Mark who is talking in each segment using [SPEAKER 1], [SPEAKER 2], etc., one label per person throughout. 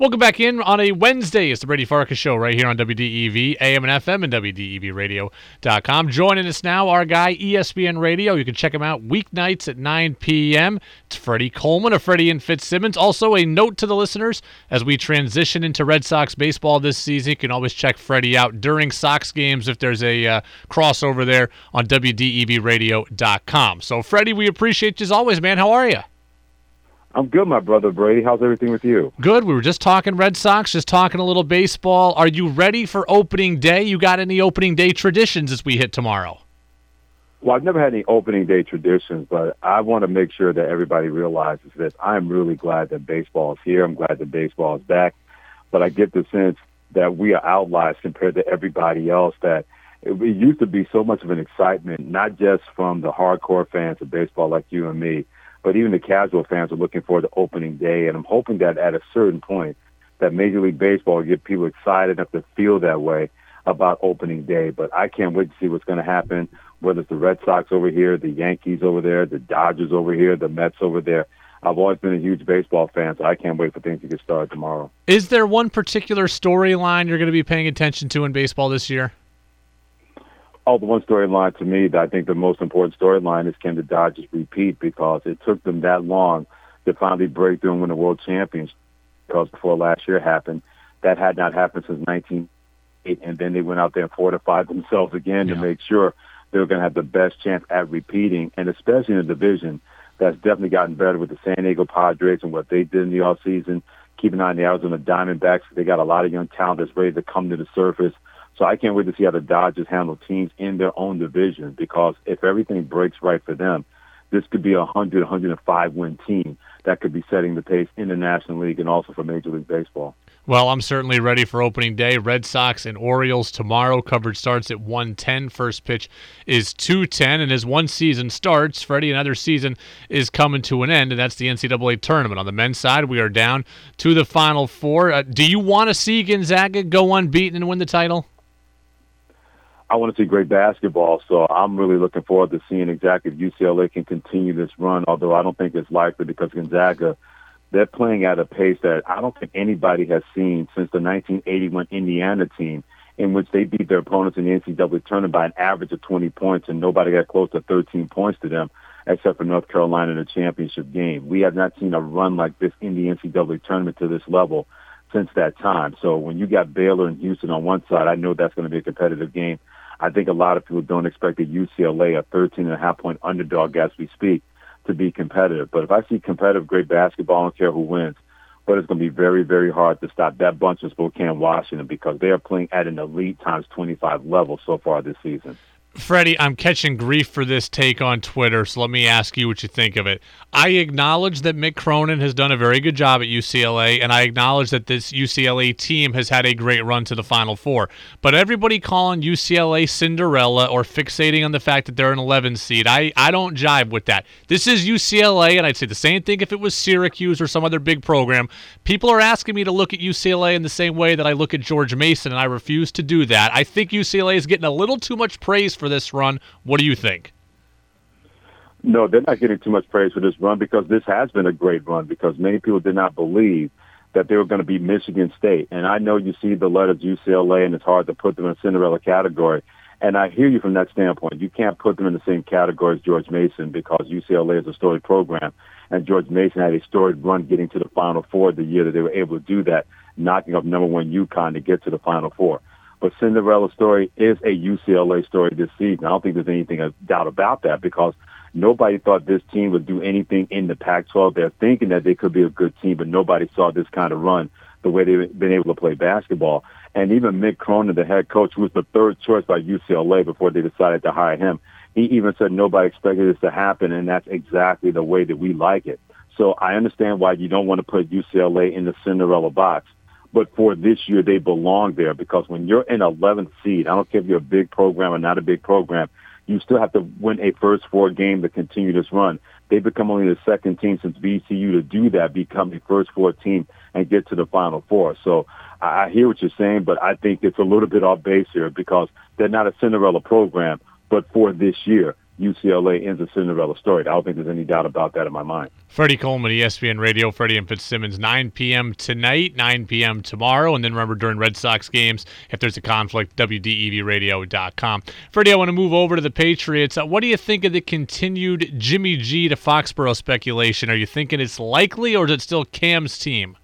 [SPEAKER 1] Welcome back in on a Wednesday. It's the Brady Farkas Show right here on WDEV, AM and FM, and WDEVradio.com. Joining us now, our guy, ESPN Radio. You can check him out weeknights at 9 p.m. It's Freddie Coleman of Freddie and Fitzsimmons. Also, a note to the listeners as we transition into Red Sox baseball this season, you can always check Freddie out during Sox games if there's a uh, crossover there on WDEVradio.com. So, Freddie, we appreciate you as always, man. How are you?
[SPEAKER 2] I'm good, my brother Brady. How's everything with you?
[SPEAKER 1] Good. We were just talking Red Sox, just talking a little baseball. Are you ready for opening day? You got any opening day traditions as we hit tomorrow?
[SPEAKER 2] Well, I've never had any opening day traditions, but I want to make sure that everybody realizes that I'm really glad that baseball is here. I'm glad that baseball is back. But I get the sense that we are outliers compared to everybody else that it, it used to be so much of an excitement, not just from the hardcore fans of baseball like you and me, but even the casual fans are looking forward to opening day, and I'm hoping that at a certain point, that Major League Baseball will get people excited enough to feel that way about opening day. But I can't wait to see what's going to happen, whether it's the Red Sox over here, the Yankees over there, the Dodgers over here, the Mets over there. I've always been a huge baseball fan, so I can't wait for things to get started tomorrow.
[SPEAKER 1] Is there one particular storyline you're going to be paying attention to in baseball this year?
[SPEAKER 2] Oh, the one storyline to me that I think the most important storyline is can the Dodgers repeat because it took them that long to finally break through and win a world championship because before last year happened, that had not happened since 1988, and then they went out there and fortified themselves again yeah. to make sure they were going to have the best chance at repeating, and especially in a division that's definitely gotten better with the San Diego Padres and what they did in the offseason. Keep an eye on the Arizona Diamondbacks. They got a lot of young talent that's ready to come to the surface. So I can't wait to see how the Dodgers handle teams in their own division because if everything breaks right for them, this could be a 100, 105 win team that could be setting the pace in the National League and also for Major League Baseball.
[SPEAKER 1] Well, I'm certainly ready for opening day. Red Sox and Orioles tomorrow. Coverage starts at 110. First pitch is 210. And as one season starts, Freddie, another season is coming to an end, and that's the NCAA tournament. On the men's side, we are down to the Final Four. Uh, do you want to see Gonzaga go unbeaten and win the title?
[SPEAKER 2] I want to see great basketball, so I'm really looking forward to seeing exactly if UCLA can continue this run. Although I don't think it's likely because Gonzaga, they're playing at a pace that I don't think anybody has seen since the 1981 Indiana team, in which they beat their opponents in the NCAA tournament by an average of 20 points, and nobody got close to 13 points to them except for North Carolina in the championship game. We have not seen a run like this in the NCAA tournament to this level since that time. So when you got Baylor and Houston on one side, I know that's going to be a competitive game. I think a lot of people don't expect the UCLA, a 13 and a half point underdog as we speak, to be competitive. But if I see competitive, great basketball, I don't care who wins. But it's going to be very, very hard to stop that bunch of Spokane, Washington, because they are playing at an elite times 25 level so far this season.
[SPEAKER 1] Freddie, I'm catching grief for this take on Twitter, so let me ask you what you think of it. I acknowledge that Mick Cronin has done a very good job at UCLA, and I acknowledge that this UCLA team has had a great run to the Final Four. But everybody calling UCLA Cinderella or fixating on the fact that they're an 11 seed, I, I don't jive with that. This is UCLA, and I'd say the same thing if it was Syracuse or some other big program. People are asking me to look at UCLA in the same way that I look at George Mason, and I refuse to do that. I think UCLA is getting a little too much praise for this run. What do you think?
[SPEAKER 2] No, they're not getting too much praise for this run because this has been a great run because many people did not believe that they were going to be Michigan State. And I know you see the letters UCLA and it's hard to put them in a Cinderella category. And I hear you from that standpoint. You can't put them in the same category as George Mason because UCLA is a storied program. And George Mason had a storied run getting to the Final Four the year that they were able to do that, knocking up number one UConn to get to the Final Four. But Cinderella story is a UCLA story this season. I don't think there's anything a doubt about that because nobody thought this team would do anything in the Pac-12. They're thinking that they could be a good team, but nobody saw this kind of run the way they've been able to play basketball. And even Mick Cronin, the head coach, who was the third choice by UCLA before they decided to hire him, he even said nobody expected this to happen, and that's exactly the way that we like it. So I understand why you don't want to put UCLA in the Cinderella box but for this year, they belong there because when you're in 11th seed, I don't care if you're a big program or not a big program, you still have to win a first four game to continue this run. They become only the second team since VCU to do that, become the first four team and get to the final four. So I hear what you're saying, but I think it's a little bit off base here because they're not a Cinderella program. But for this year, UCLA ends a Cinderella story. I don't think there's any doubt about that in my mind.
[SPEAKER 1] Freddie Coleman, ESPN Radio, Freddie and Fitzsimmons, 9 p.m. tonight, 9 p.m. tomorrow, and then remember during Red Sox games, if there's a conflict, WDEVradio.com. Freddie, I want to move over to the Patriots. Uh, what do you think of the continued Jimmy G to Foxborough speculation? Are you thinking it's likely, or is it still Cam's team?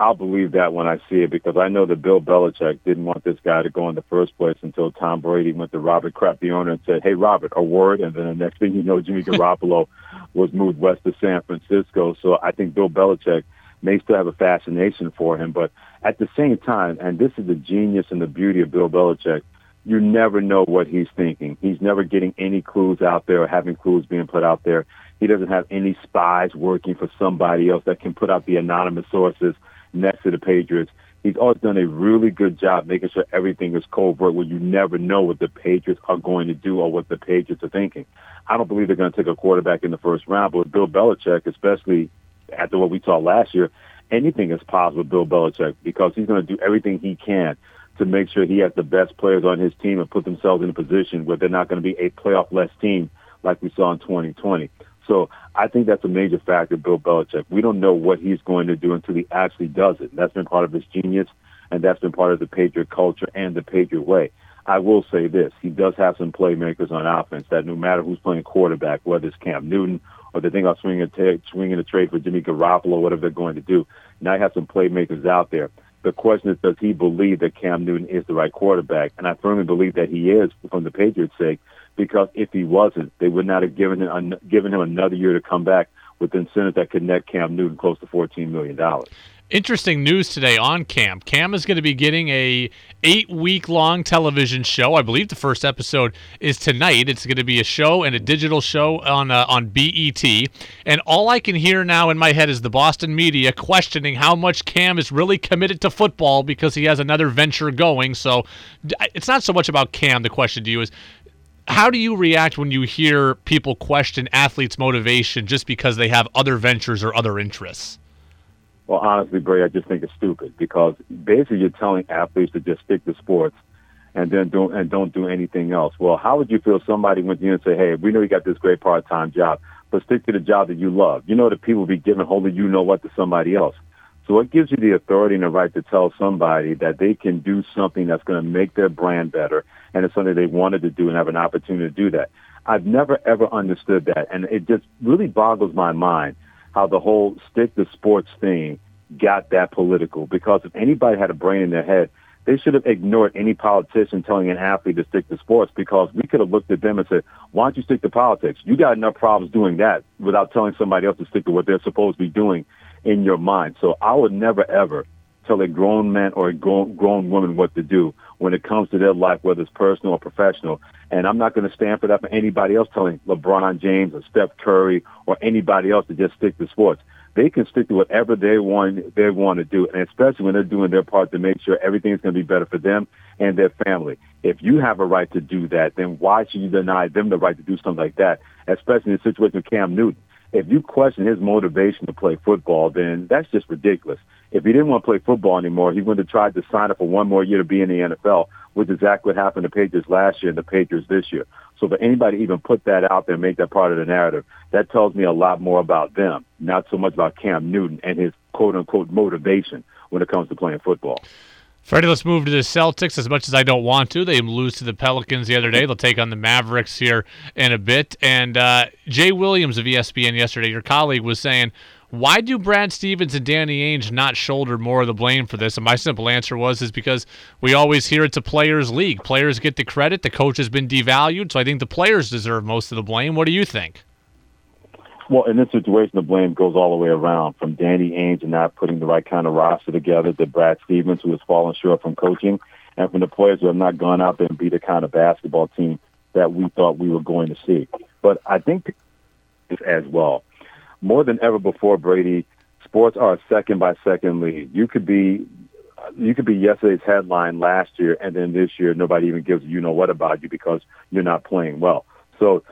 [SPEAKER 2] I'll believe that when I see it because I know that Bill Belichick didn't want this guy to go in the first place until Tom Brady went to Robert Kraft, the owner, and said, "Hey, Robert, a word." And then the next thing you know, Jimmy Garoppolo was moved west to San Francisco. So I think Bill Belichick may still have a fascination for him, but at the same time, and this is the genius and the beauty of Bill Belichick, you never know what he's thinking. He's never getting any clues out there or having clues being put out there. He doesn't have any spies working for somebody else that can put out the anonymous sources next to the Patriots. He's always done a really good job making sure everything is covert where you never know what the Patriots are going to do or what the Patriots are thinking. I don't believe they're going to take a quarterback in the first round, but with Bill Belichick, especially after what we saw last year, anything is possible with Bill Belichick because he's going to do everything he can to make sure he has the best players on his team and put themselves in a position where they're not going to be a playoff-less team like we saw in 2020. So I think that's a major factor, Bill Belichick. We don't know what he's going to do until he actually does it. That's been part of his genius, and that's been part of the Patriot culture and the Patriot way. I will say this. He does have some playmakers on offense that no matter who's playing quarterback, whether it's Cam Newton or they think about swinging a, t- a trade for Jimmy Garoppolo, whatever they're going to do, now he has some playmakers out there. The question is, does he believe that Cam Newton is the right quarterback? And I firmly believe that he is from the Patriots' sake because if he wasn't, they would not have given him, given him another year to come back with incentives that could net Cam Newton close to $14 million.
[SPEAKER 1] Interesting news today on Cam. Cam is going to be getting a eight week long television show. I believe the first episode is tonight. It's going to be a show and a digital show on uh, on BET. And all I can hear now in my head is the Boston media questioning how much Cam is really committed to football because he has another venture going. So it's not so much about Cam. The question to you is how do you react when you hear people question athletes' motivation just because they have other ventures or other interests?
[SPEAKER 2] Well, honestly, Bray, I just think it's stupid because basically you're telling athletes to just stick to sports and then don't and don't do anything else. Well, how would you feel if somebody went to you and say, "Hey, we know you got this great part-time job, but stick to the job that you love." You know that people be giving only you know what to somebody else. So it gives you the authority and the right to tell somebody that they can do something that's going to make their brand better and it's something they wanted to do and have an opportunity to do that. I've never ever understood that. And it just really boggles my mind how the whole stick to sports thing got that political because if anybody had a brain in their head, they should have ignored any politician telling an athlete to stick to sports because we could have looked at them and said, why don't you stick to politics? You got enough problems doing that without telling somebody else to stick to what they're supposed to be doing in your mind. So I would never ever tell a grown man or a grown, grown woman what to do when it comes to their life, whether it's personal or professional. And I'm not going to stand for that for anybody else telling LeBron James or Steph Curry or anybody else to just stick to sports. They can stick to whatever they want they want to do, and especially when they're doing their part to make sure everything's going to be better for them and their family. If you have a right to do that, then why should you deny them the right to do something like that? Especially in a situation with Cam Newton if you question his motivation to play football, then that's just ridiculous. If he didn't want to play football anymore, he would have tried to sign up for one more year to be in the NFL, which is exactly what happened to Patriots last year and the Patriots this year. So for anybody to even put that out there and make that part of the narrative, that tells me a lot more about them, not so much about Cam Newton and his quote unquote motivation when it comes to playing football.
[SPEAKER 1] Freddie, let's move to the Celtics. As much as I don't want to, they lose to the Pelicans the other day. They'll take on the Mavericks here in a bit. And uh, Jay Williams of ESPN yesterday, your colleague, was saying, why do Brad Stevens and Danny Ainge not shoulder more of the blame for this? And my simple answer was is because we always hear it's a players' league. Players get the credit. The coach has been devalued, so I think the players deserve most of the blame. What do you think?
[SPEAKER 2] Well, in this situation, the blame goes all the way around from Danny Ainge and not putting the right kind of roster together to Brad Stevens, who has fallen short from coaching, and from the players who have not gone out there and be the kind of basketball team that we thought we were going to see. But I think as well, more than ever before, Brady, sports are a second by second lead. You could be you could be yesterday's headline last year, and then this year nobody even gives you know what about you because you're not playing well. So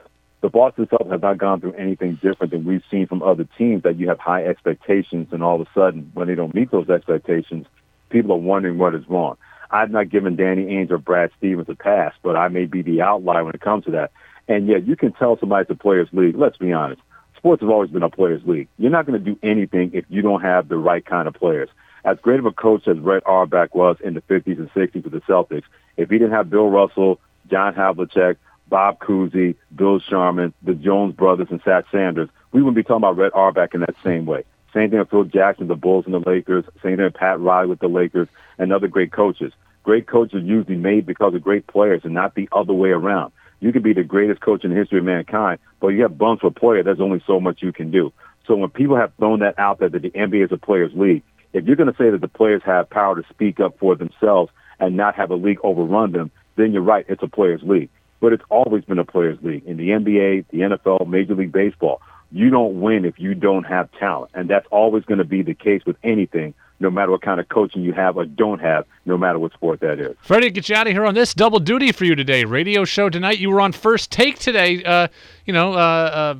[SPEAKER 2] the Boston Celtics have not gone through anything different than we've seen from other teams that you have high expectations and all of a sudden when they don't meet those expectations, people are wondering what is wrong. I've not given Danny Ainge or Brad Stevens a pass, but I may be the outlier when it comes to that. And yet, you can tell somebody's a players' league. Let's be honest. Sports has always been a players' league. You're not going to do anything if you don't have the right kind of players. As great of a coach as Red Auerbach was in the 50s and 60s with the Celtics, if he didn't have Bill Russell, John Havlicek, Bob Cousy, Bill Sharman, the Jones brothers, and Satch Sanders, we wouldn't be talking about Red Auerbach in that same way. Same thing with Phil Jackson, the Bulls and the Lakers. Same thing with Pat Riley with the Lakers and other great coaches. Great coaches usually made because of great players and not the other way around. You could be the greatest coach in the history of mankind, but you have bumps for a player. There's only so much you can do. So when people have thrown that out there that the NBA is a players' league, if you're going to say that the players have power to speak up for themselves and not have a league overrun them, then you're right. It's a players' league. But it's always been a players' league in the NBA, the NFL, Major League Baseball. You don't win if you don't have talent, and that's always going to be the case with anything. No matter what kind of coaching you have or don't have, no matter what sport that is.
[SPEAKER 1] Freddie, get you out of here on this double duty for you today. Radio show tonight. You were on first take today. Uh, you know, uh, uh,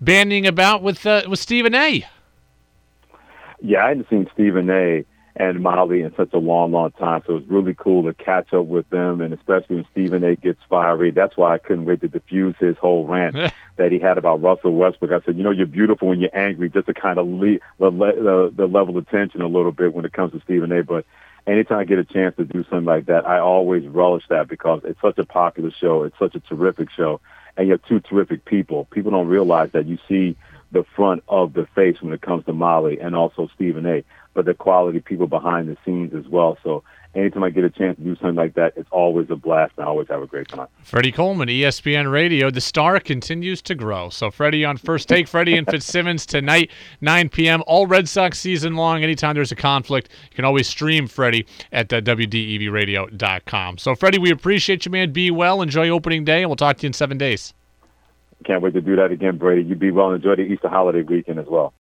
[SPEAKER 1] banding about with uh, with Stephen A.
[SPEAKER 2] Yeah, I hadn't seen Stephen A and Molly in such a long, long time. So it was really cool to catch up with them, and especially when Stephen A. gets fiery. That's why I couldn't wait to diffuse his whole rant that he had about Russell Westbrook. I said, you know, you're beautiful when you're angry, just to kind of lead the, the, the level of tension a little bit when it comes to Stephen A. But anytime I get a chance to do something like that, I always relish that because it's such a popular show. It's such a terrific show, and you have two terrific people. People don't realize that you see the front of the face when it comes to Molly and also Stephen A but the quality people behind the scenes as well. So anytime I get a chance to do something like that, it's always a blast, and I always have a great time.
[SPEAKER 1] Freddie Coleman, ESPN Radio. The star continues to grow. So Freddie on First Take, Freddie and Fitzsimmons tonight, 9 p.m. All Red Sox season long. Anytime there's a conflict, you can always stream Freddie at uh, WDEVradio.com. So Freddie, we appreciate you, man. Be well. Enjoy opening day, and we'll talk to you in seven days.
[SPEAKER 2] Can't wait to do that again, Brady. You be well. Enjoy the Easter holiday weekend as well.